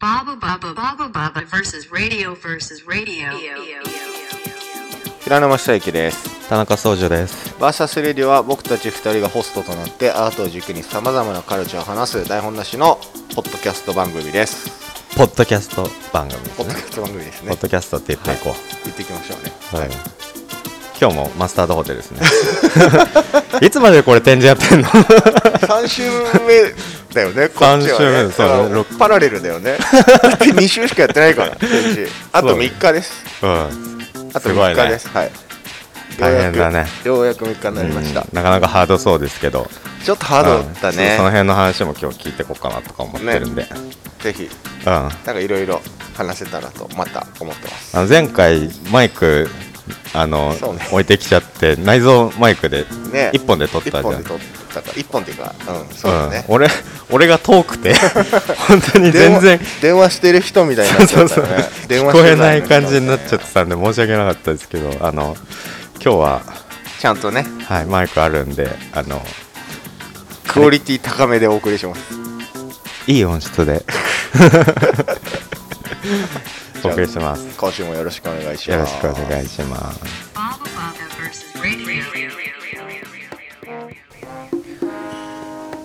Baba Baba Baba Baba versus radio versus radio. 平沼久之です。田中総司です。バーサスレディオは僕たち2人がホストとなってアートを軸にさまざまなカルチャーを話す台本なしのポッドキャスト番組です。ポッドキャスト番組ですね。ポッドキャスト番組ですね。ポッドキャストって言っていこ言っていきましょうね。う、はい。今日もマスタードホテルですね。いつまでこれ展示やってんの？3週目だよねこっちはね。そうね。パラレルだよね。だって2週しかやってないからあと3日です。うん。あと3す。ごいね。日です、はい。大変だね。ようやくようやく3日になりました、うん。なかなかハードそうですけど。ちょっとハードだうん。ねその辺の話も今日聞いていこうかなとか思ってるんで、ぜひ。うん。あなんかいろいろ話せたらとまた思ってます。の前回マイクあの、ね。置いてきちゃって内蔵マイクでね。1本で撮ったじゃん、一本で撮ったから一本っていうかうんそうだね、うん、俺俺が遠くて 本当に全然。電話してる人みたいになっちゃったよね電話聞こえない感じになっちゃってたんで申し訳なかったですけどあの今日は、ちゃんとね。はい、マイクあるんであのクオリティ高めでお送りします。いい音質で。お送りします。今週もよろしくお願いしよろますしくお願いします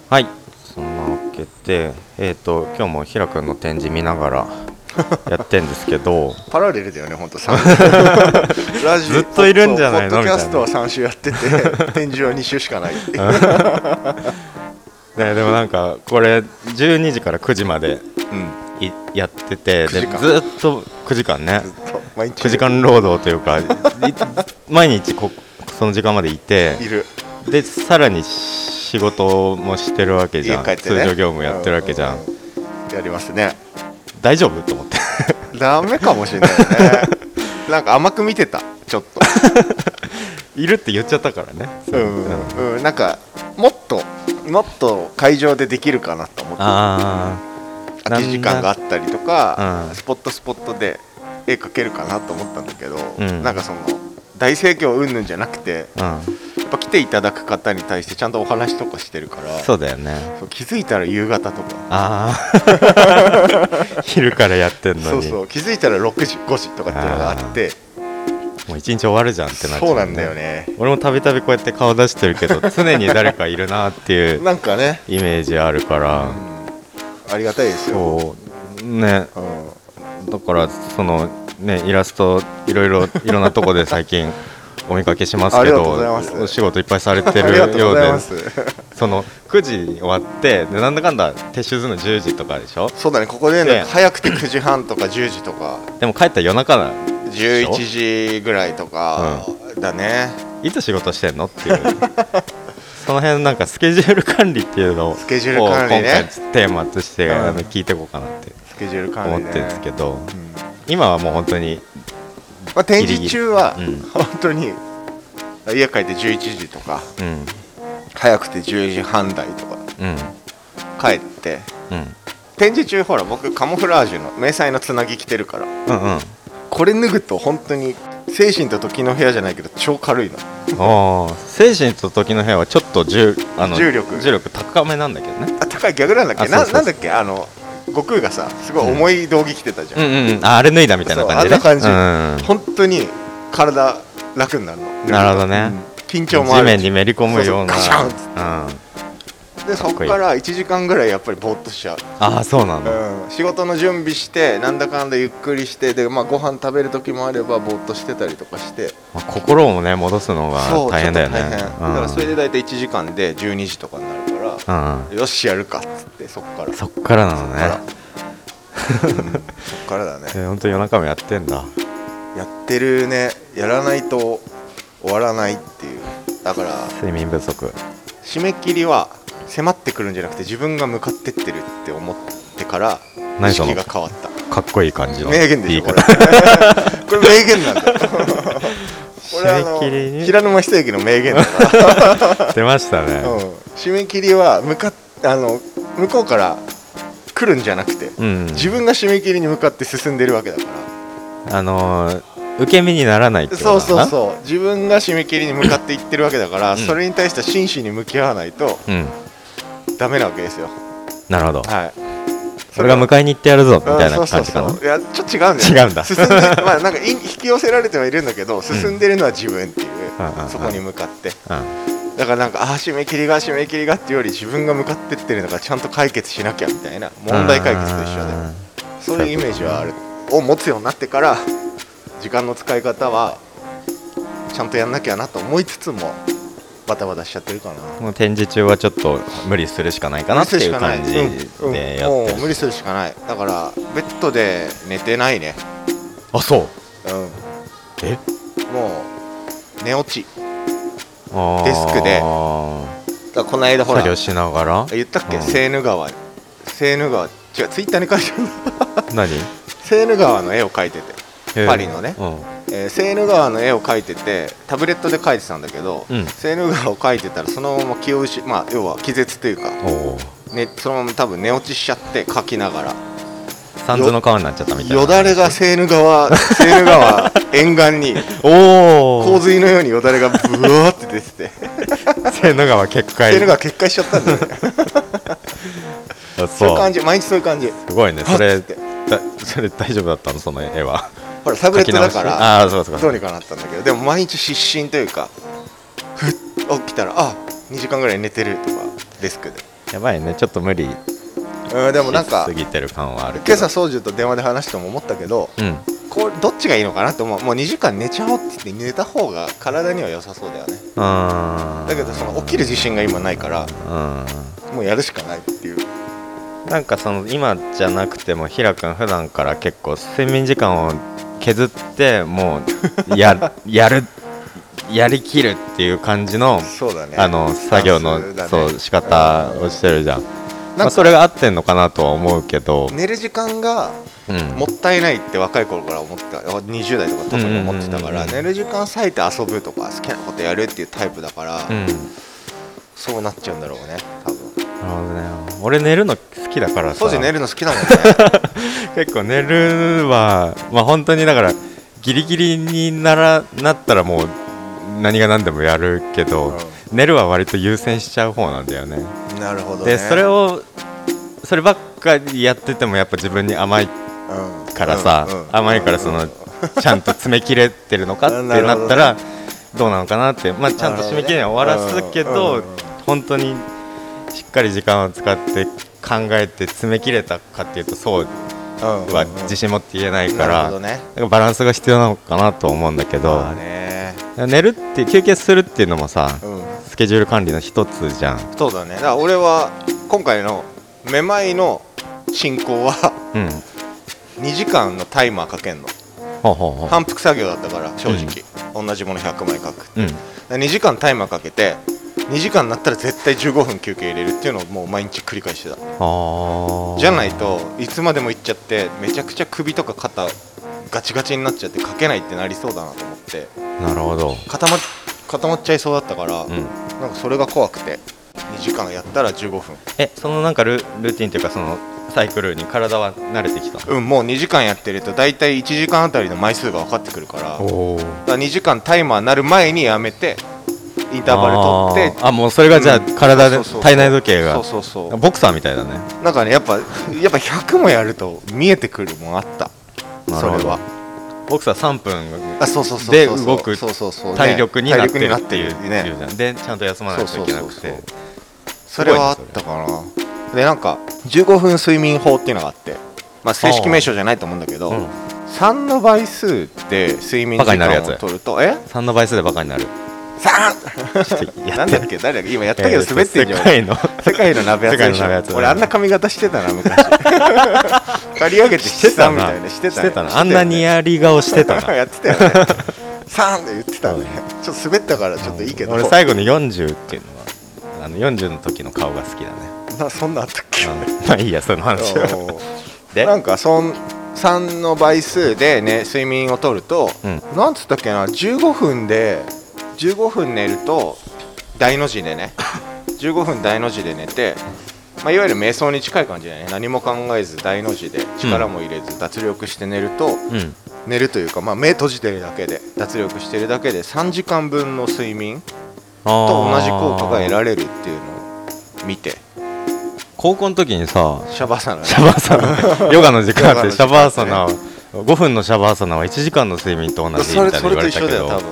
はい。そんなわけでえっ、と今日もひらくんの展示見ながら やってんですけど。パラレルだよね本当三ラジオずっといるんじゃないの？ポッドキャストは3週やってて 展示は2週しかない。ね、でもなんかこれ12時から9時までうん。いやってて9時間でずっと9時間ね。毎日。9時間労働というかい毎日こその時間までいているでさらに仕事もしてるわけじゃん、ね。通常業務やってるわけじゃん、うやりますね。大丈夫と思って。ダメかもしれないね。なんか甘く見てた。ちょっと。いるって言っちゃったからね。うん、う。ん、なんかもっともっと会場でできるかなと思って。あ空き時間があったりとか、うん。スポットスポットで絵描けるかなと思ったんだけど、うん。なんかその大盛況云々じゃなくてあやっぱ来ていただく方に対してちゃんとお話とかしてるからそうだよね。気づいたら夕方とか。ああ 昼からやってんのに。そうそう。気づいたら6時5時とかっていうのがあって。もう一日終わるじゃんってなっちゃそうなんだよね。俺もたびたびこうやって顔出してるけど 常に誰かいるなっていうなんかね、イメージあるから、うん。ありがたいですよ、ね。うん、だからそのねイラストいろいろいろんなとこで最近お見かけしますけどお仕事いっぱいされてるようでその9時に終わってでなんだかんだ撤収するの10時とかでしょ？そうだねここでねね。早くて9時半とか10時とか。でも帰ったら夜中な11時ぐらいとかだね、いつ仕事してんの？っていう。その辺なんかスケジュール管理っていうのをスケジュール管理ね。今回テーマとして、うん。あの聞いていこうかなってスケジュール管理ね。思ってるんですけど、うん今はもう本当にまあ、展示中は本当に家帰って11時とかうん。早くて10時半台とかうん。帰ってうん。展示中ほら僕カモフラージュの迷彩のつなぎ着てるからうんうん。これ脱ぐと本当に精神と時の部屋じゃないけど超軽いの。精神と時の部屋はちょっと重あの重力。重力高めなんだけどね。あ高い逆なんだっけ？ななんだっけ？あの悟空がさすごい重い道着着てたじゃん、うんうんうん。ああれ脱いだみたいな感じで、あんな感じ、本当に体楽になるの。なるほどね。うん。緊張うん、もある地面にめり込むような。ガシャンっつってうん、でそこから1時間ぐらいやっぱりぼーっとしちゃう。ああそうなの、うん、仕事の準備してなんだかんだゆっくりしてで、まあ、ご飯食べる時もあればぼーっとしてたりとかして。まあ、心もね戻すのが大変だよね。ちょっと大変。だからそれで大体1時間で12時とかになるよしやるかっつってそっから。そっからなのね。うん そっからだね。え本当夜中もやってんだ。やってるね。やらないと終わらないっていう。だから睡眠不足。締め切りは迫ってくるんじゃなくて自分が向かってってるって思ってから意識が変わった。かっこいい感じの名言でしょこれ。これ名言なんだよ これあの締め切りに？平沼久之の名言だから 出ましたね。うん、締め切りは向かっあの向こうから来るんじゃなくて、うん。自分が締め切りに向かって進んでるわけだから。あのー受け身にならないってそうそうそう。自分が締め切りに向かっていってるわけだから、ん。それに対して真摯に向き合わないとうん。ダメなわけですよ。なるほど。はい 俺が迎えに行ってやるぞみたいな感じかな？いやちょっと違うんだよ、ね、違うんだ。進んで まあなんかい引き寄せられてはいるんだけど進んでるのは自分っていう、そこに向かって。うん。だからなんかあー締め切りが締め切りがっていうより自分が向かってってるのがちゃんと解決しなきゃみたいな問題解決と一緒で。そういうイメージはあるを持つようになってから時間の使い方はちゃんとやんなきゃなと思いつつもバタバタしちゃってるかな。もう展示中はちょっと無理するしかないかなっていう感じでやってるもう無理するしかないだからベッドで寝てないね。あそう。うん。え？もう寝落ち。デスクで。だこの間ほら作業しながら？言ったっけ？うん。セーヌ川。セーヌ川。違うツイッターに書いてある。何？セーヌ川の絵を描いててパリのねうん。えーセーヌ川の絵を描いててタブレットで描いてたんだけど、うん。セーヌ川を描いてたらそのまま気を失まあ要は気絶というか、ね、そのまま多分寝落ちしちゃって描きながら。三途の川になっちゃったみたいな。よだれがセーヌ川 セーヌ川沿岸に おお洪水のようによだれがブワーって出てて。セーヌ川決壊。セーヌ川決壊しちゃったんだよね。あそういう感じ毎日そういう感じ。すごいね。それそれ大丈夫だったの？その絵はほらタブレットだからあそうそうどうにかなったんだけど。でも毎日失神というかふっ起きたらあ2時間ぐらい寝てるとかデスクで。やばいね。ちょっと無理。うんでもなんかしすぎてる感はあるけ今ど朝宗樹と電話で話しても思ったけどうん。これどっちがいいのかなって思う。もう2時間寝ちゃおうって言って寝た方が体には良さそうだよね。だけどその起きる自信が今ないからうん。もうやるしかないっていう。なんかその今じゃなくてもひらくん普段から結構睡眠時間を削ってもうや やるやりきるっていう感じのそうだね。あの作業の、ね。そう仕方をしてるじゃん、なんまあ、かそれが合ってんのかなとは思うけど、寝る時間がうん、もったいないって若い頃から思ってた。20代とか特に思ってたから寝る時間割いて遊ぶとか好きなことやるっていうタイプだから、そうなっちゃうんだろうね多分ほどね俺寝るの好きだからさ。当時寝るの好きだもんね。結構寝るはまあ本当にだからギリギリにならなったらもう何が何でもやるけど、寝るは割と優先しちゃう方なんだよね。うんなるほどね。でそれをそればっかりやっててもやっぱ自分に甘いうんからさ、うん。うん。甘いからそのちゃんと詰め切れてるのかってなったら どうなのかなって、まあ、ちゃんと締め切りには終わらすけど、うん。うん。うん。本当にしっかり時間を使って考えて詰め切れたかっていうとそううん。は自信持って言えないから、バランスが必要なのかなと思うんだけど、寝るって休憩するっていうのもさうん。スケジュール管理の一つじゃん。そうだね。だから俺は今回のめまいの進行はうん。2時間のタイマーかけんの。反復作業だったから正直、同じもの100枚書くうん。だから2時間タイマーかけて2時間になったら絶対15分休憩入れるっていうのをもう毎日繰り返してた。あー。じゃないといつまでも行っちゃってめちゃくちゃ首とか肩ガチガチになっちゃって書けないってなりそうだなと思って。なるほど、固ま固まっちゃいそうだったから、うん、なんかそれが怖くて2時間やったら15分。えそのなんかルルーティンっていうかそのサイクルに体は慣れてきた？うんもう2時間やってると大体1時間あたりの枚数が分かってくるから。だかおら2時間タイマーなる前にやめてインターバル取ってあもうそれがじゃあうん。体で体内時計が。そうそうそう。ボクサーみたいだね。なんかねやっぱ やっぱ100もやると見えてくるもんあった。それは。ボクサー3分あそうそうそうそうで動く体力になってるっていうるねでちゃんと休まないといけなくて。それはあったかな。でなんか15分睡眠法っていうのがあって。まあ正式名称じゃないと思うんだけど、うん。3の倍数で睡眠時バカになるやつ間を取るとえ？3の倍数でバカになる 3! やなんだっけ？誰だっけ？今やったけど滑ってんじゃん、世界の世界の鍋やつでしょ。俺あんな髪型してたな昔。刈り上げてしてたみたいな。してたしてたな。あんなにやり顔してたな。やってたよね。3って言ってたね。ちょっと滑ったからちょっといいけど。俺最後に40っていうのはあの40の時の顔が好きだね。なそんなあったっけ？うん。まあいいやその話は。で？なんかそん3の倍数でね睡眠をとると、うん。なんつったっけな？15分で15分寝ると大の字でね 15分大の字で寝て、まあ、いわゆる瞑想に近い感じだよね。何も考えず大の字で力も入れず脱力して寝ると、うん。寝るというか、まあ、目閉じてるだけで脱力してるだけで3時間分の睡眠と同じ効果が得られるっていうのを見て。高校の時にさシャバサナね。シャバーサナ ヨガの時間あってシャバーサナ5分のシャバーサナは1時間の睡眠と同じみたいなそれそれと言われたけど一緒だよ多分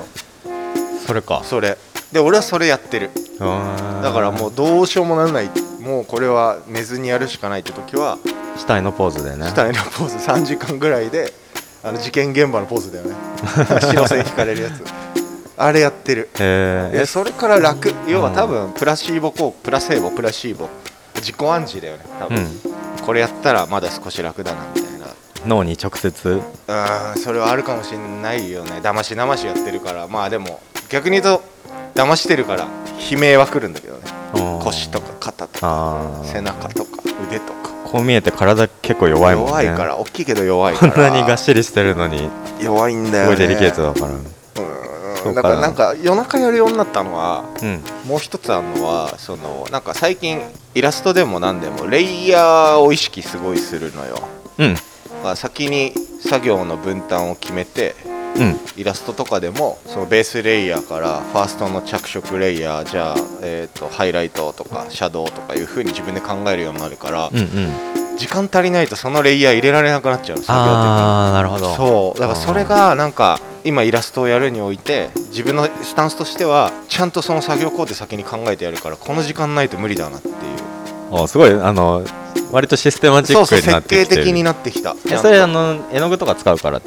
それか。それ。で俺はそれやってる。だからもうどうしようもならない。もうこれは寝ずにやるしかないって時は死体のポーズでね。死体のポーズ。3時間ぐらいであの事件現場のポーズだよね。足の線引かれるやつ。あれやってる。へー。でそれから楽。要は多分プラシーボ効プラセーボプラシーボ。自己暗示だよね多分、うん。これやったらまだ少し楽だなみたいな。脳に直接？うんそれはあるかもしれないよね。騙し騙しやってるから。まあでも逆に言うと騙してるから悲鳴は来るんだけどね。腰とか肩とか背中とか腕とか。こう見えて体結構弱いもんね。弱いから大きいけど弱いかこんらなにがっしりしてるのに弱いんだよね。すごいデリケートだから。だからなんか夜中やるようになったのはうん。もう一つあるのはそのなんか最近イラストでも何でもレイヤーを意識すごいするのよ、うん。まあ、先に作業の分担を決めてうんイラストとかでもそのベースレイヤーからファーストの着色レイヤーじゃあ、えー、とハイライトとかシャドウとかいう風に自分で考えるようになるから、うんうん。時間足りないとそのレイヤー入れられなくなっちゃうの作業的にああなるほど。そう。だからそれがなんか今イラストをやるにおいて自分のスタンスとしてはちゃんとその作業工程先に考えてやるからこの時間ないと無理だなっていう。おすごい。あの割とシステマチックになっ設てきてる計的になってきた。えそれあの絵の具とか使うから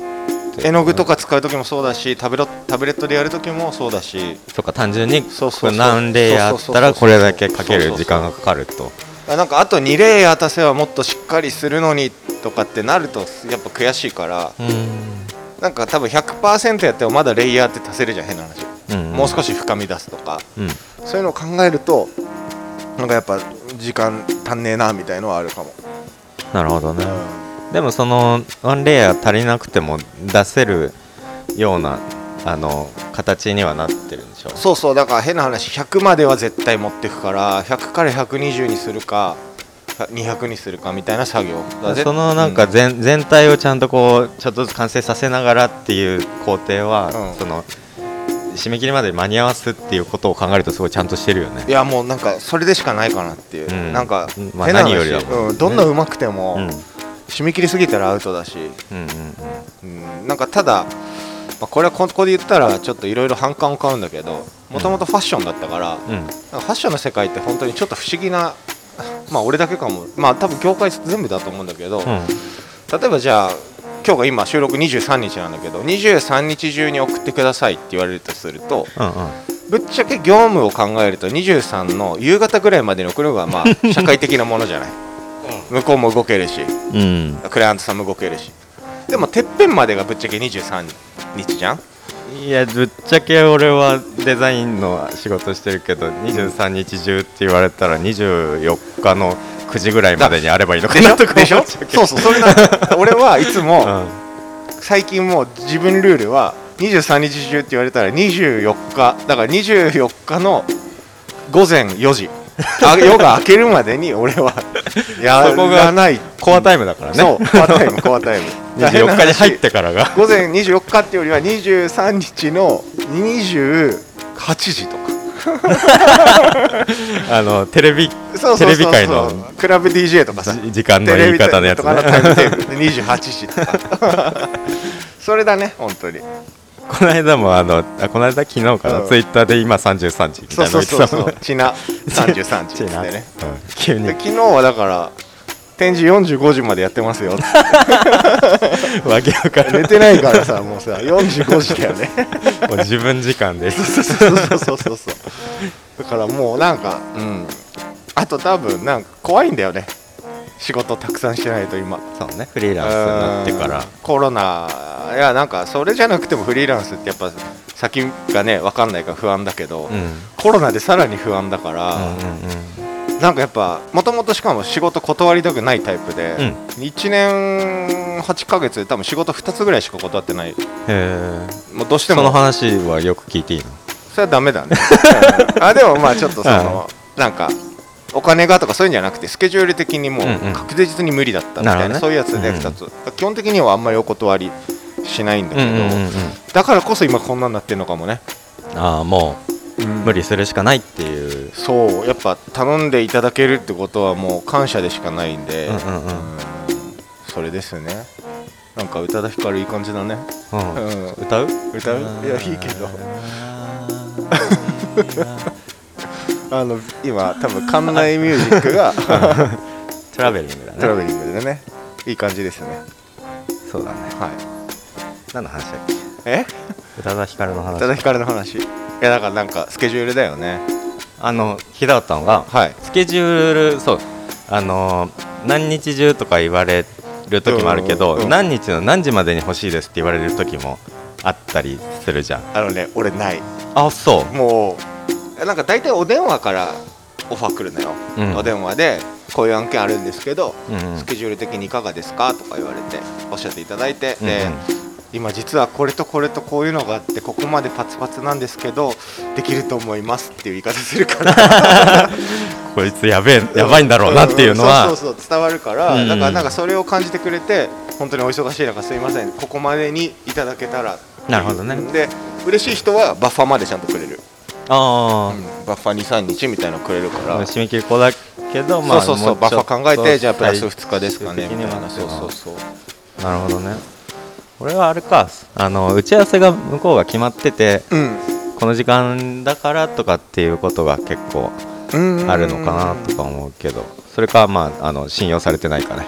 絵の具とか使う時もそうだしタブロタブレットでやる時もそうだし。とか単純にそうそうそう。これ何レイヤーあったらこれだけかける時間がかかると。あなんかあと2レイヤー足せばもっとしっかりするのにとかってなるとやっぱ悔しいから。うん。なんか多分100%やってもまだレイヤーって足せるじゃん変な話、うんもう少し深み出すとか。うん。そういうのを考えるとなんかやっぱ時間足んねえなみたいのはあるかも、なるほどね。うでもそのワンレイヤー足りなくても出せるようなあの形にはなってるんでしょんそうそうだから変な話100までは絶対持ってくから100から120にするか200にするかみたいな作業。そのなんかうん全,、全体をちゃんとこうちょっとずつ完成させながらっていう工程は、うん。その締め切りまで間に合わすっていうことを考えるとすごいちゃんとしてるよね。いやもうなんかそれでしかないかなっていう、うん。なんかまあ変な話何よりだもん。ねうん、どんな上手くても、うん締め切りすぎたらアウトだし、うんうんうん、なんかただ、まあ、これはここで言ったらちょっといろいろ反感を買うんだけどもともとファッションだったから、うん。うんなんかファッションの世界って本当にちょっと不思議なまあ俺だけかも。まあ多分業界全部だと思うんだけど、うん。例えばじゃあ今日が今収録23日なんだけど23日中に送ってくださいって言われるとするとうんうん。ぶっちゃけ業務を考えると23の夕方ぐらいまでに送るのがまあ 社会的なものじゃない向こうも動けるしうん。クライアントさんも動けるし。でもてっぺんまでがぶっちゃけ23日じゃん？いやぶっちゃけ俺はデザインの仕事してるけど23日中って言われたら24日の9時ぐらいまでにあればいいのかなとかょでしょ？そうそうそれなの。俺はいつもうん。最近もう自分ルールは23日中って言われたら24日だから24日の午前4時あ夜が明けるまでに俺は。や そこがらない。コアタイムだからね。そうコアタイムコアタイム。24 日に入ってからが。午前24日っていうよりは23日の28時とか。あのテレビそうそうそうそう。テレビ界のクラブ DJ とかさ。じ時間の言い方のやつね。タイムテーブルで28時とか。それだね本当にこの間もあのあこの間昨日かな、うん。ツイッターで今33時みたそいうなそうそうそうチナ33時ってね。うん。急に。で昨日はだから展示45時までやってますよ わけわからん。寝てないからさもうさ45時だよね。もう自分時間でそうそうそうそうそう。だからもうなんかうん。あと多分なんか怖いんだよね仕事たくさんしてないと今そうね。フリーランスになってから。うん。コロナいやなんかそれじゃなくてもフリーランスってやっぱ先がね分かんないから不安だけど、うん。うんコロナでさらに不安だから、うんなんかやっぱもともとしかも仕事断りたくないタイプで、うん。1年8ヶ月で多分仕事2つぐらいしか断ってない。へえ。もうどうしてそのも話はよく聞いていいの？それはダメだね。うん。あでもまあちょっとその、なんかお金がとかそういうんじゃなくてスケジュール的にもううんうん。確実に無理だったみたいな,、なるほどね。そういうやつでうん2つ、基本的にはあんまりお断りしないんだけど、うんうんうんうん。だからこそ今こんなんなってるのかもね、ああもう無理理するしかないっていう。そうやっぱ頼んでいただけるってことはもう感謝でしかないんで、うんうんうん。うん。それですね。なんか宇多田ヒカルいい感じだね。うん。うん。歌う？歌う？いやいいけどあの今多分館内ミュージックが traveling だね。 traveling でね。いい感じですね。そうだね。はい。何の話だっけ？え？宇多田ヒカルの話。宇多田ヒカルの話。いやだからなんかスケジュールだよね。あの聞きたかったのがはい。スケジュールそうあの何日中とか言われる時もあるけど、うんうんうん。何日の何時までに欲しいですって言われる時もあったりするじゃん。あのね俺ない。あそう。もうなんか大体お電話からオファー来るのよ、うん。お電話でこういう案件あるんですけど、うんうん。スケジュール的にいかがですかとか言われておっしゃっていただいて、うんうん。で今実はこれとこれとこういうのがあってここまでパツパツなんですけどできると思いますっていう言い方するから。こいつやべえやばいんだろうなっていうのは、んそうそう伝わるから、うん。だからなんかそれを感じてくれて本当にお忙しい中すいません。ここまでにいただけたら。なるほどね。で嬉しい人はバッファーまでちゃんとくれる、あうんバッファー23日みたいなのくれるから。あ締め切り子だけどまあそうそうそうバッファー考えてじゃあプラス最2日ですかねみたいなそう。そうそうなるほどね。俺はあれかあの打ち合わせが向こうが決まっててうん。この時間だからとかっていうことが結構うん。あるのかなとか思うけどそれかまああの信用されてないかね。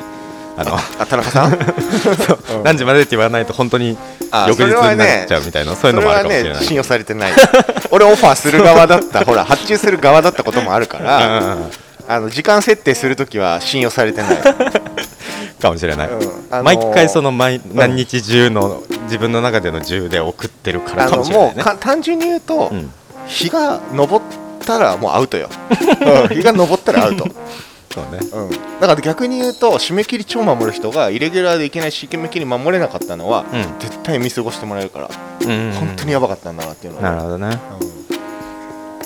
あのあ田中さん？う。ん。何時までって言わないと本当にあ翌日になっちゃうみたいなそういうのもあるかもしれない。ね信用されてない。俺オファーする側だったほら 発注する側だったこともあるからあの時間設定するときは信用されてない。かもしれない、うんあのー毎回その毎何日中の自分の中での10で送ってるからかもしれないね。もうか単純に言うと、うん。日が昇ったらもうアウトよ、うん日が昇ったらアウト、そうね。うん、だから逆に言うと締め切り超守る人がイレギュラーでいけない締め切り守れなかったのは、うん。絶対見過ごしてもらえるから、うん。うんうん本当にやばかったんだなっていうのなるほどね。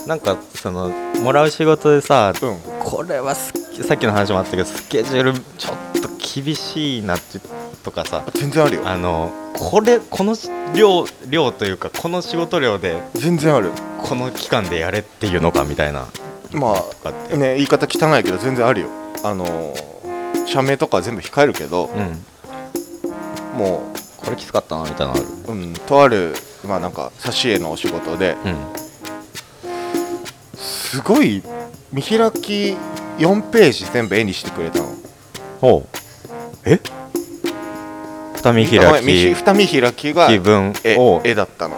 うなんかそのもらう仕事でさ、ん、うん。これはすさっきの話もあったけどスケジュールちょっと厳しいなってとかさ全然あるよ。あのこれこの量量というかこの仕事量で全然ある。この期間でやれっていうのかみたいなまあね言い方汚いけど全然あるよ。あのー社名とかは全部控えるけどうん。もこれきつかったなみたいなのある？う、うん、とあるまあなんか挿絵のお仕事でうん。すごい見開き4ページ全部絵にしてくれたの。おう。え？二見開き。二見開きが気分絵を絵だったの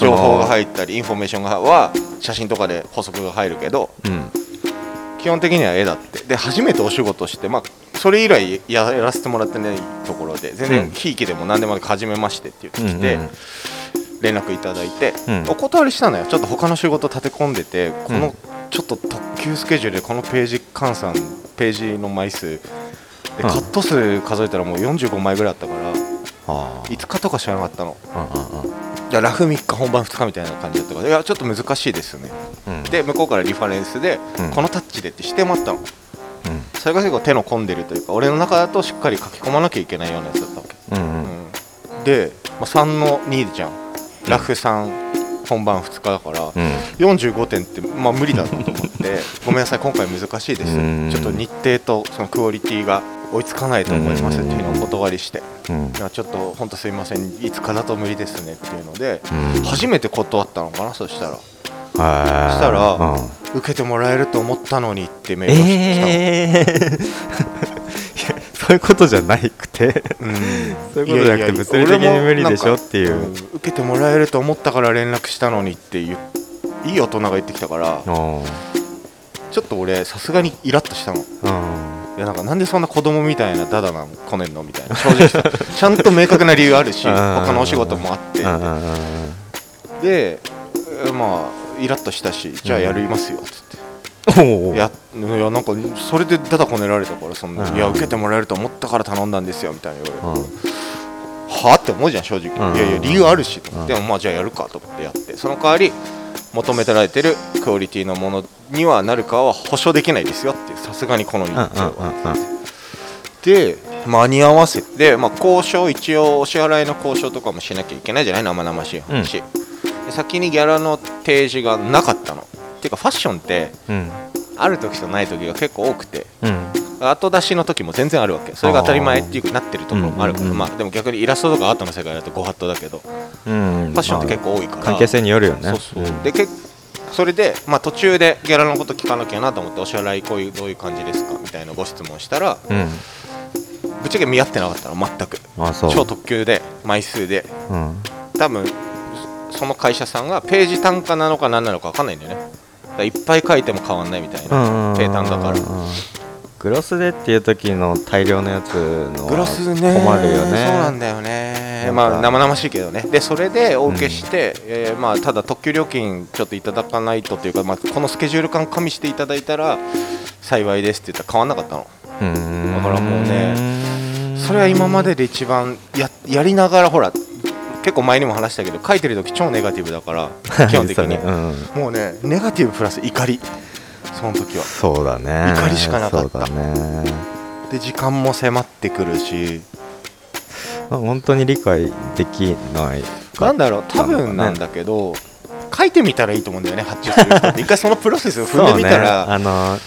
情報が入ったりインフォメーションがは写真とかで補足が入るけどうん基本的には絵だって。で初めてお仕事してまあそれ以来やらせてもらってないところで全うん。然ひいきでも何でもなく初めましてって言ってきて、うんうん。連絡いただいて、うん。お断りしたのよ。ちょっと他の仕事立て込んでてこうん。のちょっと特急スケジュールでこのページ換算ページの枚数でうん。カット数数えたらもう45枚ぐらいあったからあ5日とか知らなかったの。あうんラフ3日本番2日みたいな感じだったから。いやちょっと難しいですね。うん。で向こうからリファレンスで、うん。このタッチでってしてもらったの。うん。それが結構手の込んでるというか俺の中だとしっかり書き込まなきゃいけないようなやつだったわけ、うんうん。うん。で、まあ、3の2じゃん。ラフ3本番2日だから、うん。45点って、まあ、無理だなと思って。ごめんなさい今回難しいです。うん。ちょっと日程とそのクオリティが追いつかないと思いますっていうのをお断りして。うん。いやちょっと本当すいません。いつかだと無理ですねっていうので。うん。初めて断ったのかな？そしたら。はいそしたらうん。受けてもらえると思ったのにってメールをしてきたの、ええ そういうことじゃなくて。うん。そういうことじゃなくて物理的に無理でしょっていう。俺もなん。受けてもらえると思ったから連絡したのにっていういい大人が言ってきたから。うん。ちょっと俺さすがにイラッとしたのやなんかなんでそんな子供みたいなダダなのこねんのみたいな。正直さ ちゃんと明確な理由あるしうん。他のお仕事もあって。うんうんうんでえーまあイラッとしたしじゃあやりますよっつって。おお。やいやなんかそれでダダこねられたからそんな、うん。いや受けてもらえると思ったから頼んだんですよみたいな言われて、うん。はあ？って思うじゃん正直、うん。いやいや理由あるしでもまあじゃあやるかと思ってやって。その代わり求めてられてるクオリティのものにはなるかは保証できないですよってさすがにこの日うんうん程は、うん。うんで間に合わせて、まあ、交渉一応お支払いの交渉とかもしなきゃいけないじゃない生々しい話、で先にギャラの提示がなかったの。っていうかファッションってうん。ある時とない時が結構多くて。うん後出しの時も全然あるわけ。それが当たり前っていうなってるところもあるから、まあでも逆にイラストとかアートの世界だとご法度だけどフうんァッションって結構多いから。関係性によるよね。そうそう、ん。でけそれで、まあ、途中でギャラのこと聞かなきゃなと思ってお支払いこういうどういう感じですかみたいなご質問したらうん。ぶっちゃけ見合ってなかったの全く。超特急で枚数で。うん。多分その会社さんがページ単価なのか何なのか分かんないんだよね。いっぱい書いても変わんないみたいなペータンだからグロスでっていう時の大量のやつのはグロスね。困るよね。そうなんだよね。まあ生々しいけどね。でそれでお受けして、えーまあ、ただ特急料金ちょっといただかないとというか、まあ、このスケジュール感加味していただいたら幸いですって言ったら変わんなかったの。うーん。だからもうねそれは今までで一番ややりながらほら結構前にも話したけど書いてる時超ネガティブだから 基本的に、ね。うん。もうねネガティブプラス怒りその時は。そうだね。怒りしかなかった。そうだね。で時間も迫ってくるし。まあ本当に理解できないな。んだろう多分なんだけど、書いてみたらいいと思うんだよね発注する人って。一回そのプロセスを踏んでみたら、ね、あの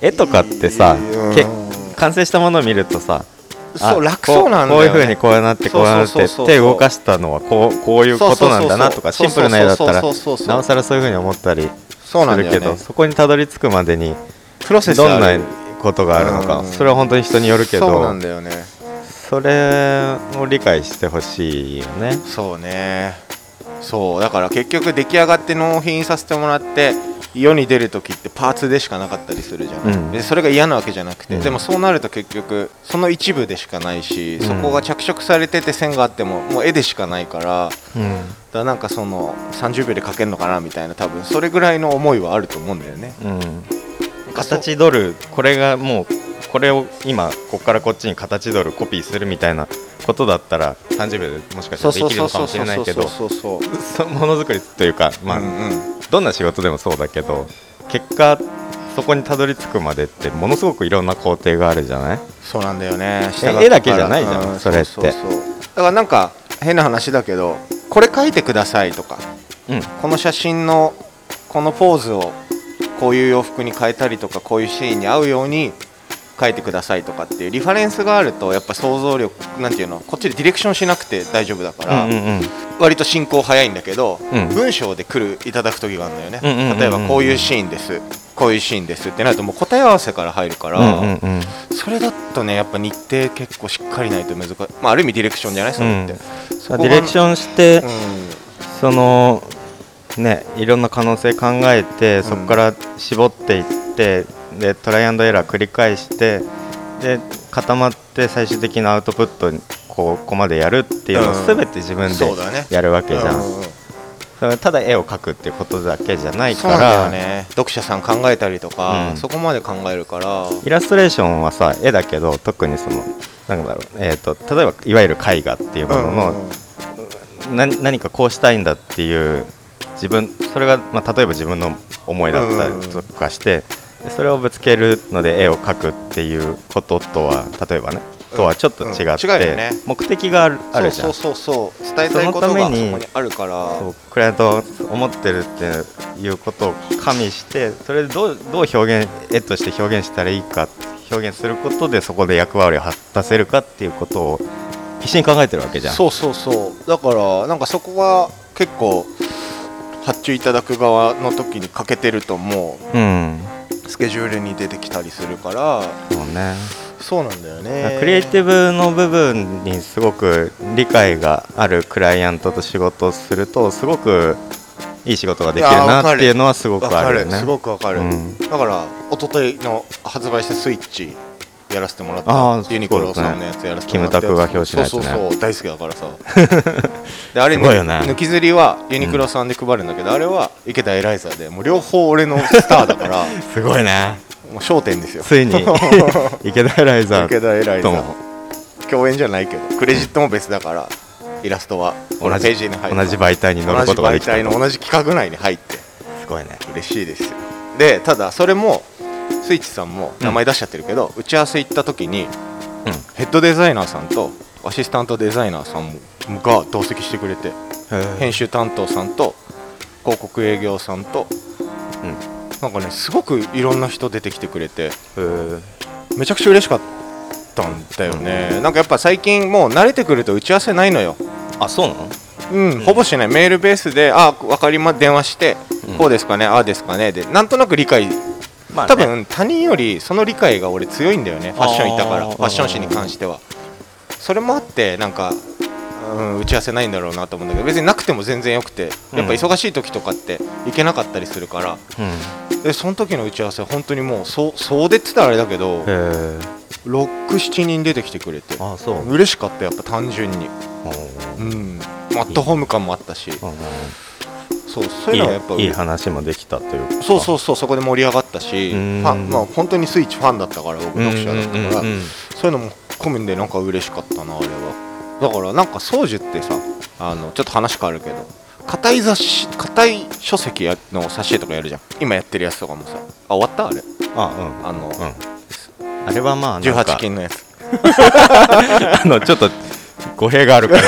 絵とかってさ、うん。け完成したものを見るとさあそう楽そうなんだよ、ね、こうこういうふうにこうなってこうなって手動かしたのはこうこういうことなんだなとかシンプルな絵だったらなおさらそういうふうに思ったりそうなんするけどそこにたどり着くまでにプロセスどんなことがあるのかうん。それは本当に人によるけそうなどんだよね。それを理解してほしいよね。そうねそうだから結局出来上がって納品させてもらって世に出る時ってパーツでしかなかったりするじゃん、うん。でそれが嫌なわけじゃなくて、うん。でもそうなると結局その一部でしかないし、うん。そこが着色されてて線があってももう絵でしかないからうん。らなんかその30秒で描けるのかなみたいな多分それぐらいの思いはあると思うんだよね。うん形取るこれがもうこれを今ここからこっちに形取るコピーするみたいなことだったら30秒でもしかしたらできるのかもしれないけどものづくりというか、まあうんうんどんな仕事でもそうだけど結果そこにたどり着くまでってものすごくいろんな工程があるじゃない？そうなんだよね。え絵だけじゃないじゃんうそれって。だからなんか変な話だけどこれ書いてくださいとかうん。この写真のこのポーズをこういう洋服に変えたりとかこういうシーンに合うように書いてくださいとかっていうリファレンスがあるとやっぱ想像力なんていうのこっちでディレクションしなくて大丈夫だから、割と進行早いんだけど、うん。文章で来るいただく時があるんだよね、例えばこういうシーンですこういうシーンですってなるともう答え合わせから入るから、それだとねやっぱ日程結構しっかりないと難しい、まあ、ある意味ディレクションじゃない？それって、ディレクションして、うそのねいろんんな可能性考えてそこから絞っていって、でトライアンドエラー繰り返してで固まって最終的なアウトプットにここまでやるっていうのをうん。全て自分でやるわけじゃん、うんただ絵を描くっていうことだけじゃないから、よね。読者さん考えたりとか、うん。そこまで考えるから。イラストレーションはさ絵だけど特にそのなんだろう、えー、と例えばいわゆる絵画っていうものの、うんうんうん。な何かこうしたいんだっていう自分それが、まあ、例えば自分の思いだったりとかして、でそれをぶつけるので絵を描くっていうこととは例えばねとはちょっと違って、目的があるあるじゃん。そうそうそう。そう伝えたいことがそこそのためににあるから。そうクライアント思ってるっていうことを加味してそれでどうどう表現絵として表現したらいいか表現することでそこで役割を果たせるかっていうことを必死に考えてるわけじゃん。そうそうそう。だからなんかそこが結構発注いただく側の時に欠けてるともうんうスケジュールに出てきたりするからそうね。そうなんだよね。クリエイティブの部分にすごく理解があるクライアントと仕事をするとすごくいい仕事ができるなっていうのはすごくわかあるよね。る。すごくわかる、うん。だから一昨日の発売したスイッチやらせてもらった。ユニクロさんのやつやらせてもらったキムタクが表紙のやつね。そうそうそう大好きだから。さ であれすごいよね。抜き釣りはユニクロさんで配るんだけど、あれは池田エライザでもう両方俺のスターだから。すごいね。もう焦点ですよ。ついに。池田エライザ池ー田エライザとも。共演じゃないけどクレジットも別だからイラストはこのページに入る。同じ媒体に乗ることができた。同じ媒体の同じ企画内に入って。すごいね。嬉しいですよ。でただそれもスイッチさんも名前出しちゃってるけど、打ち合わせ行った時に、うん。ヘッドデザイナーさんとアシスタントデザイナーさんもが同席してくれて編集担当さんと広告営業さんとなんかねすごくいろんな人出てきてくれてうんめちゃくちゃ嬉しかったんだよね、なんかやっぱ最近もう慣れてくると打ち合わせないのよ。あそうなの？うん、ほぼしない。メールベースで「あ分かりま電話して、うん。こうですかねああですかね」でなんとなく理解まあね。多分他人よりその理解が俺強いんだよね。ファッションいたから。ファッション誌に関しては。それもあってなんか、うん、打ち合わせないんだろうなと思うんだけど別になくても全然よくてやっぱ忙しい時とかって行けなかったりするから。うん。でその時の打ち合わせ本当にもうそう総出って言ったらあれだけどへえ67人出てきてくれてあそう。嬉しかったやっぱ単純に。うん。アットホーム感もあったしそうそういうのはやっぱいい話もできたというか。そうそうそうそこで盛り上がったしフうん。ァンまあ本当にスイッチファンだったから僕読者だったから、うんうん。うんうんそういうのも込みでなんか嬉しかったなあれは。だからなんか宗樹ってさあのちょっと話変わるけど硬い雑誌硬い書籍やの挿絵とかやるじゃん。今やってるやつとかもさ。あ終わった？あれ。ああの、うん。うんあれはまあなんか。18金のやつ。あのちょっと語弊があるから。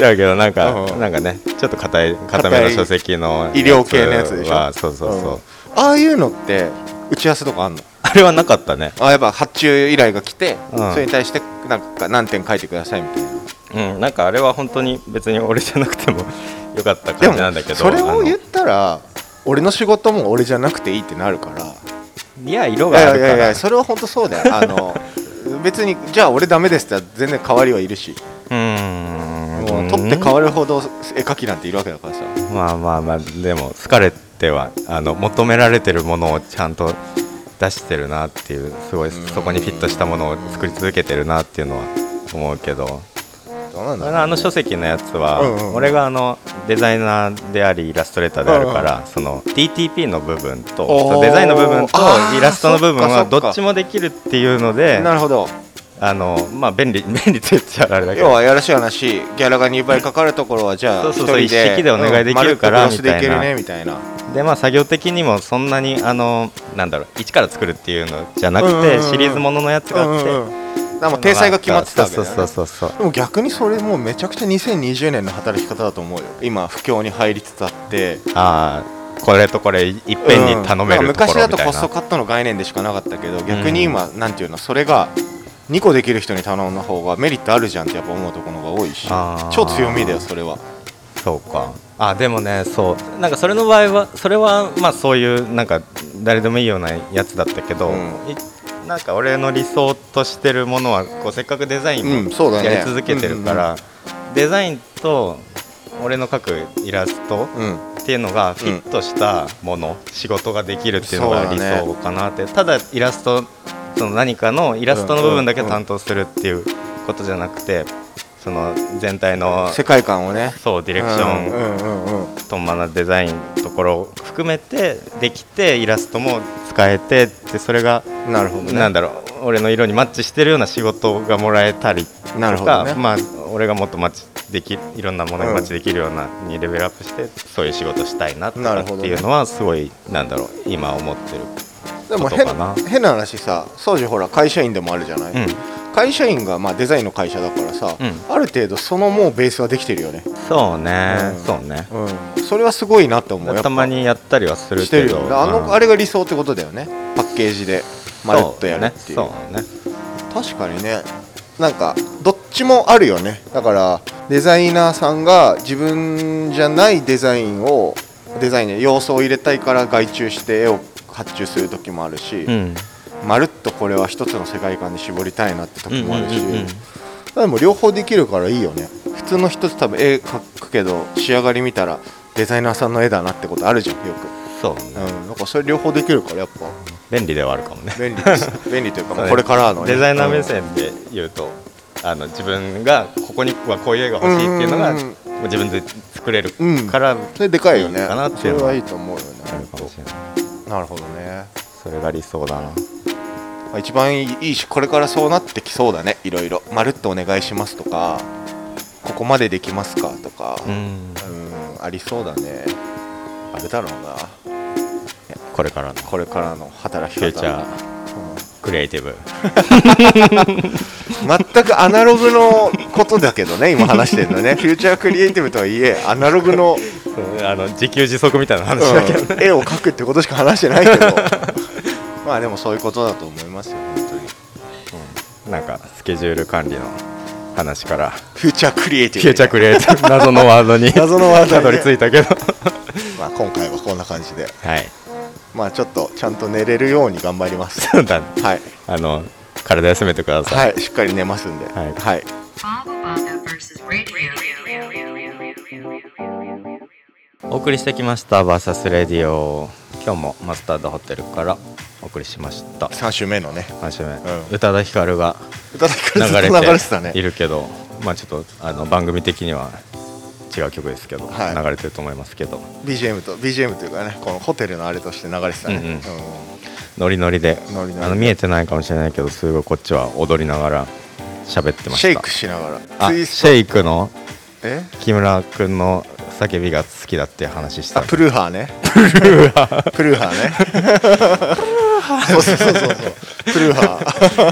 違うけどなんかうん。なんかねちょっと硬い硬めの書籍の医療系のやつでしょ？はそうそうそう、うん。ああいうのって打ち合わせとかあんの？あれはなかったね。あやっぱ発注依頼が来て、うん。それに対してなんか何点書いてくださいみたいな。うんなんかあれは本当に別に俺じゃなくても よかった感じなんだけどそれを言っあたら俺の仕事も俺じゃなくていいってなるから。のいや色いやいがあるから。やいやそれは本当そうだよ。あの別にじゃあ俺ダメですって全然代わりはいるし。うーん。もう取って変わるほど絵描きなんているわけだからさ。まあまあまあでも疲れてはあの求められてるものをちゃんと出してるなっていうすごいうんそこにフィットしたものを作り続けてるなっていうのは思うけどどうなんだろうあの書籍のやつは、うんうん俺があのデザイナーでありイラストレーターであるから、その DTP の部分とデザインの部分とイラストの部分はどっちもできるっていうのでなるほど。あのまあ便利 便利って言っちゃあれだけど。要はやらしい話ギャラが2倍かかるところはじゃあ一人で一式でお願いできるからみたいねみたいな。でまあ作業的にもそんなにあのなんだろう一から作るっていうのじゃなくて、うんうんうんうん。シリーズもののやつがあって、うんうんうんだからもう体裁が決まってたわけだよねでも逆にそれもうめちゃくちゃ2020年の働き方だと思うよ。今不況に入りつつあって。ああこれとこれいっぺんに頼めるうんところみたいな、昔だとコストカットの概念でしかなかったけど逆に今、なんていうのそれが2個できる人に頼んだ方がメリットあるじゃんってやっぱ思うところが多いし。超強みだよそれは。そうか。あでもねそう。なんかそれの場合はそれはまあそういうなんか誰でもいいようなやつだったけど、うん。いなんか俺の理想としてるものはこうせっかくデザインもやり続けてるから、デザインと俺の描くイラストうん。っていうのがフィットしたもの、仕事ができるっていうのが理想かなって、ただイラストその何かのイラストの部分だけ担当するっていうことじゃなくてその全体の世界観をね。そうディレクション、うんうんうんうんトンマなデザインところを含めてできてイラストも使えてでそれが、なるほどね。なんだろう俺の色にマッチしてるような仕事がもらえたりとなるほどね。かまあ俺がもっとマッチできいろんなものにマッチできるようなにレベルアップしてそういう仕事したいなとかっていうのはすごいなんだろう今思ってるでも変変な話さ宗樹ほら会社員でもあるじゃない、うん会社員がまあデザインの会社だからさ、うん。ある程度そのもうベースはできてるよね、そうね、うん。そうね。うん、それはすごいなって思う。たまにやったりはするしてるよね。あの、うん。あれが理想ってことだよね。パッケージでまるっとやるっていう。そうね。確かにね。なんかどっちもあるよね。だからデザイナーさんが自分じゃないデザインをデザインで要素を入れたいから外注して絵を発注する時もあるし、うんまるっとこれは一つの世界観に絞りたいなって時もあるし、うんうんうんうん。でも両方できるからいいよね。普通の人って多分絵描くけど仕上がり見たらデザイナーさんの絵だなってことあるじゃんよく、そうね。うん、なんかそれ両方できるからやっぱ。便利ではあるかもね。便利です。便利というかね。これからのね。デザイナー目線で言うと、あの自分がここにはこういう絵が欲しいっていうのがうん。うんうんもう自分で作れるうん。から、それでかいよね。それははいいと思うよね。なるほどねそれが理想だな。まあ一番いいしこれからそうなってきそうだね。いろいろ。まるっとお願いしますとかここまでできますかとかうん。うんありそうだね。あれだろうな。これからの。これからの働き方。フューチャークリエイティブ。全くアナログのことだけどね今話してるのね。フューチャークリエイティブとはいえアナログの あの自給自足みたいな話だけど、うん。絵を描くってことしか話してないけどまあでもそういうことだと思いますよ本当に。なんかスケジュール管理の話から。フューチャークリエイティブフューチャークリエイティブ。謎のワードに。謎のワードたどり着いたけど。まあ今回はこんな感じで。はい。まあちょっとちゃんと寝れるように頑張ります。そうだね。はい。あの体休めてください、はい。しっかり寝ますんで。はい。はい.お送りしてきました「VS レディオ」今日もマスタードホテルからお送りしました。3週目のね。3週目、ん。宇多田ヒカルが流れてたね。いるけどまあちょっとあの番組的には違う曲ですけど、はい。流れてると思いますけど。BGM と BGM というかねこのホテルのあれとして流れてたね、うんうん。ノリノリでノリノリで。あの見えてないかもしれないけどすごいこっちは踊りながら喋ってました。シェイクしながら。あシェイクのえ？木村君の叫びが好きだって話したあプルーハーね。プルーハー。プルーハーねそう そうそうそうそう。プルーハ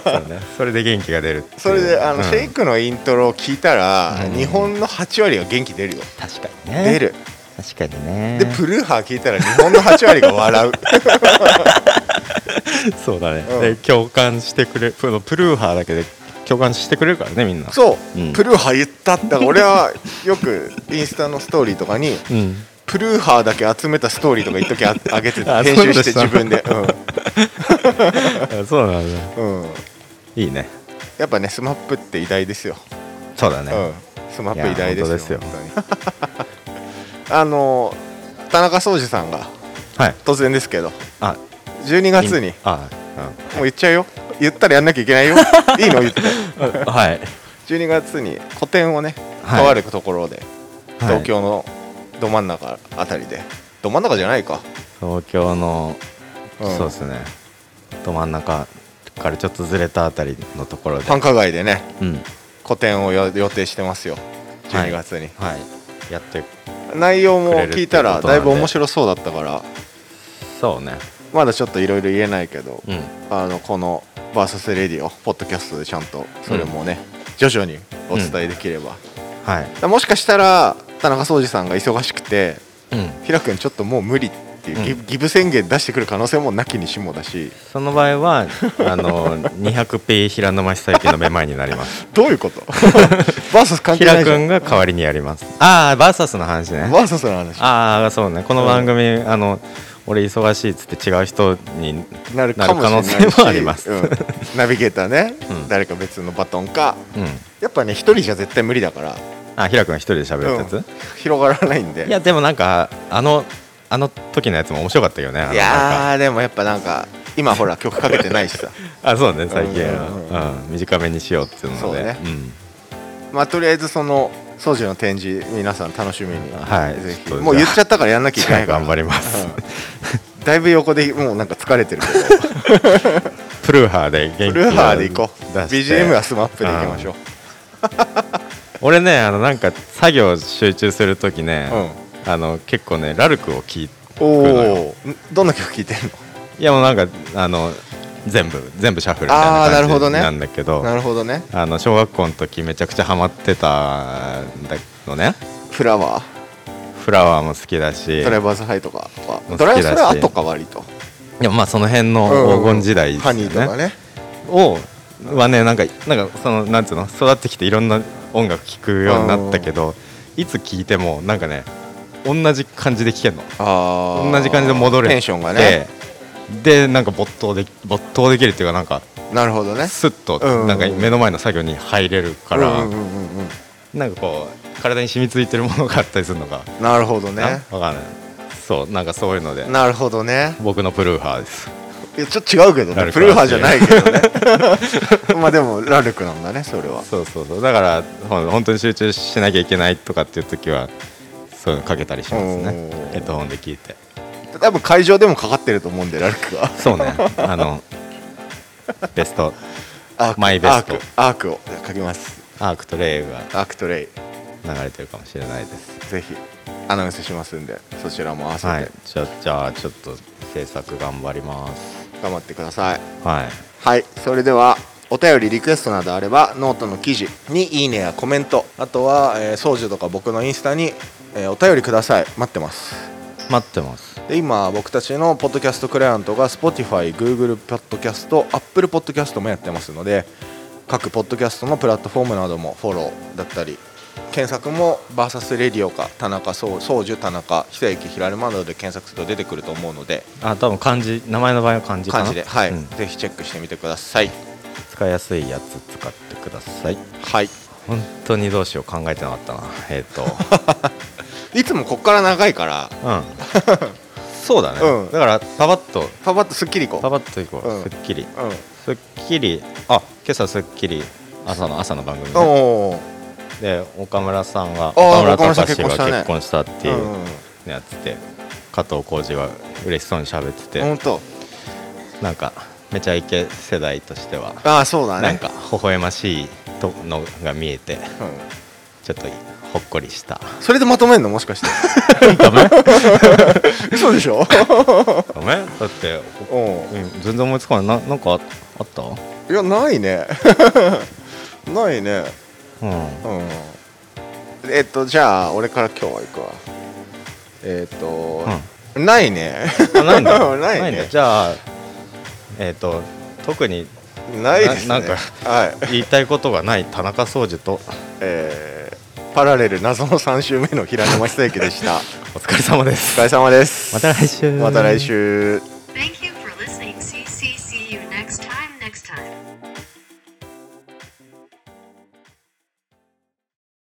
ー。ね。それで元気が出るそれであの、うん。シェイクのイントロを聞いたら、うん。日本の8割が元気出るよ。確かにね。出る。確かにね。でプルーハー聞いたら日本の8割が笑う。そうだね、うん。で共感してくれるプルーハーだけで共感してくれるからねみんな。そう、うん。プルーハー言ったって俺はよくインスタのストーリーとかにうん。プルーハーだけ集めたストーリーとか一時ああげてて あ編集して自分で、あ そうなんだ。うん。うん、いいね。やっぱねスマップって偉大ですよ、そうだね、うん、スマップ偉大ですよいや本当ですよ。本当に。あの田中壮司さんがはい。突然ですけどあ12月にあ、もう言っちゃうよ。言ったらやんなきゃいけないよ。いいの言って。うん、はい。12月に個展をねはい。とあるところで、はい。東京のど真ん中あたりで。ど真ん中じゃないか、東京の、うんそうですね。ど真ん中からちょっとずれたあたりのところで。繁華街でね。うん。個展をよ予定してますよ。はい。12月に、はい。やって内容も聞いたらだいぶ面白そうだったから。そうね。まだちょっといろいろ言えないけど、うん。あのこの「VS レディオ」ポッドキャストでちゃんとそれもね、徐々にお伝えできれば、はい。もしかしたら田中壮司さんが忙しくてうん。平君ちょっともう無理。っていう、うんギブ宣言出してくる可能性もなきにしもだし。その場合はあの 200p 平沼久之のめまいになります。どういうこと ?VS 関係な平いじゃん。君が代わりにやります。ああバーサスの話ね。VS の話。ああそうね。この番組、あの俺忙しいっつって違う人になる可能性もあります。うん。ナビゲーターね、うん。誰か別のバトンか。うん。やっぱね一人じゃ絶対無理だから、あ平君が一人で喋るやつ、うん。広がらないんで。いやでもなんかあのあの時のやつも面白かったよねいやーでもやっぱなんか今ほら曲かけてないしさ。あそうね最近うんは、うんうん。短めにしようっていうのでそうね。ん。まあとりあえずその掃除の展示皆さん楽しみに、はい。ぜひ。もう言っちゃったからやんなきゃいけないから。頑張ります。うん。だいぶ横でもうなんか疲れてるけど。プルーハーで元気ブルーハーで行こう。BGM はスマップでいきましょう。俺ねあのなんか作業集中する時ね、うあの結構ねラルクを聴くのよ。おどんな曲聴いてんいやもうなんかあの全部全部シャッフルみたいななるほどね。感じなんだけどのなるほどね。あの小学校の時めちゃくちゃハマってたんだのね。フラワー。フラワーも好きだしドライバーズハイとかドライバーズハイ後か割と。いやまあその辺の黄金時代ですハよね。ニーとかね。をはねなんかなんかそのなんつうの育ってきていろんな音楽聴くようになったけどいつ聴いてもなんかね同じ感じで聴けんの。同じ感じで戻れてテンションがね。でなんか没頭で没頭できるっていうかなんかなるほどね。スッとうんなんか目の前の作業に入れるから、なんかこう体に染みついてるものがあったりするのが、うんなるほどね。わかんない。そうなんかそういうので。なるほどね。僕のプルーハーです。いやちょっと違うけどね。プルーハーじゃないけどね。まあでもラルクなんだねそれは。そうそうそう。だからほん本当に集中しなきゃいけないとかっていう時はそういうのかけたりしますね。ヘッドホンで聞いて。多分会場でもかかってると思うんでラルクは。そうね。あの ベスト。マイベスト。アーク。アークを書きます。アークとレイがアークとレイ。流れてるかもしれないです。ぜひアナウンスしますんでそちらも合わせて。はい。じゃあじゃあちょっと制作頑張ります。頑張ってください。はい。はい。それではお便りリクエストなどあればノートの記事にいいねやコメントあとは、えー、宗樹とか僕のインスタにえーお便りください。待ってます。待ってます。で今僕たちのポッドキャストクライアントが Spotify、Google ポッドキャスト、Apple ポッドキャストもやってますので各ポッドキャストのプラットフォームなどもフォローだったり検索も VS レディオか田中宗宗樹田中久之平沼などで検索すると出てくると思うのであ多分漢字名前の場合は漢字かな。感じで、はい。うん。ぜひチェックしてみてください。使いやすいやつ使ってください。はい。本当にどうしよう考えてなかったな。えっ、と いつもこっから長いから。うん。そうだね、うん。だからパパッと。パパッとすっきりいこう。パパッといこう、うん。すっきりうん。すっきりあ今朝すっきり朝の朝の番組ね。で岡村さんがあー岡村岡村さん隆史結婚したね。が結婚したっていううん。うんやってて加藤浩次が嬉しそうに喋ってて、本当。なんかめちゃイケ世代としてはああそうだね。なんか微笑ましいとのが見えてうん。ちょっとほっこりした。それでまとめんの？もしかして。ダメ？嘘でしょ？ダメ？だってうん。うん全然思いつかない。ななんかああった？いやないね。ないね。うん。うん。えっとじゃあ俺から今日は行くわ。えっと、ないね。あないんだ。ないね。じゃあえっ、と特にないですね。ななんかはい。言いたいことがない田中総司と。えー、パラレル謎の3週目の平沼久之でした。お疲れ様です。お疲れ様です。また来週。また来週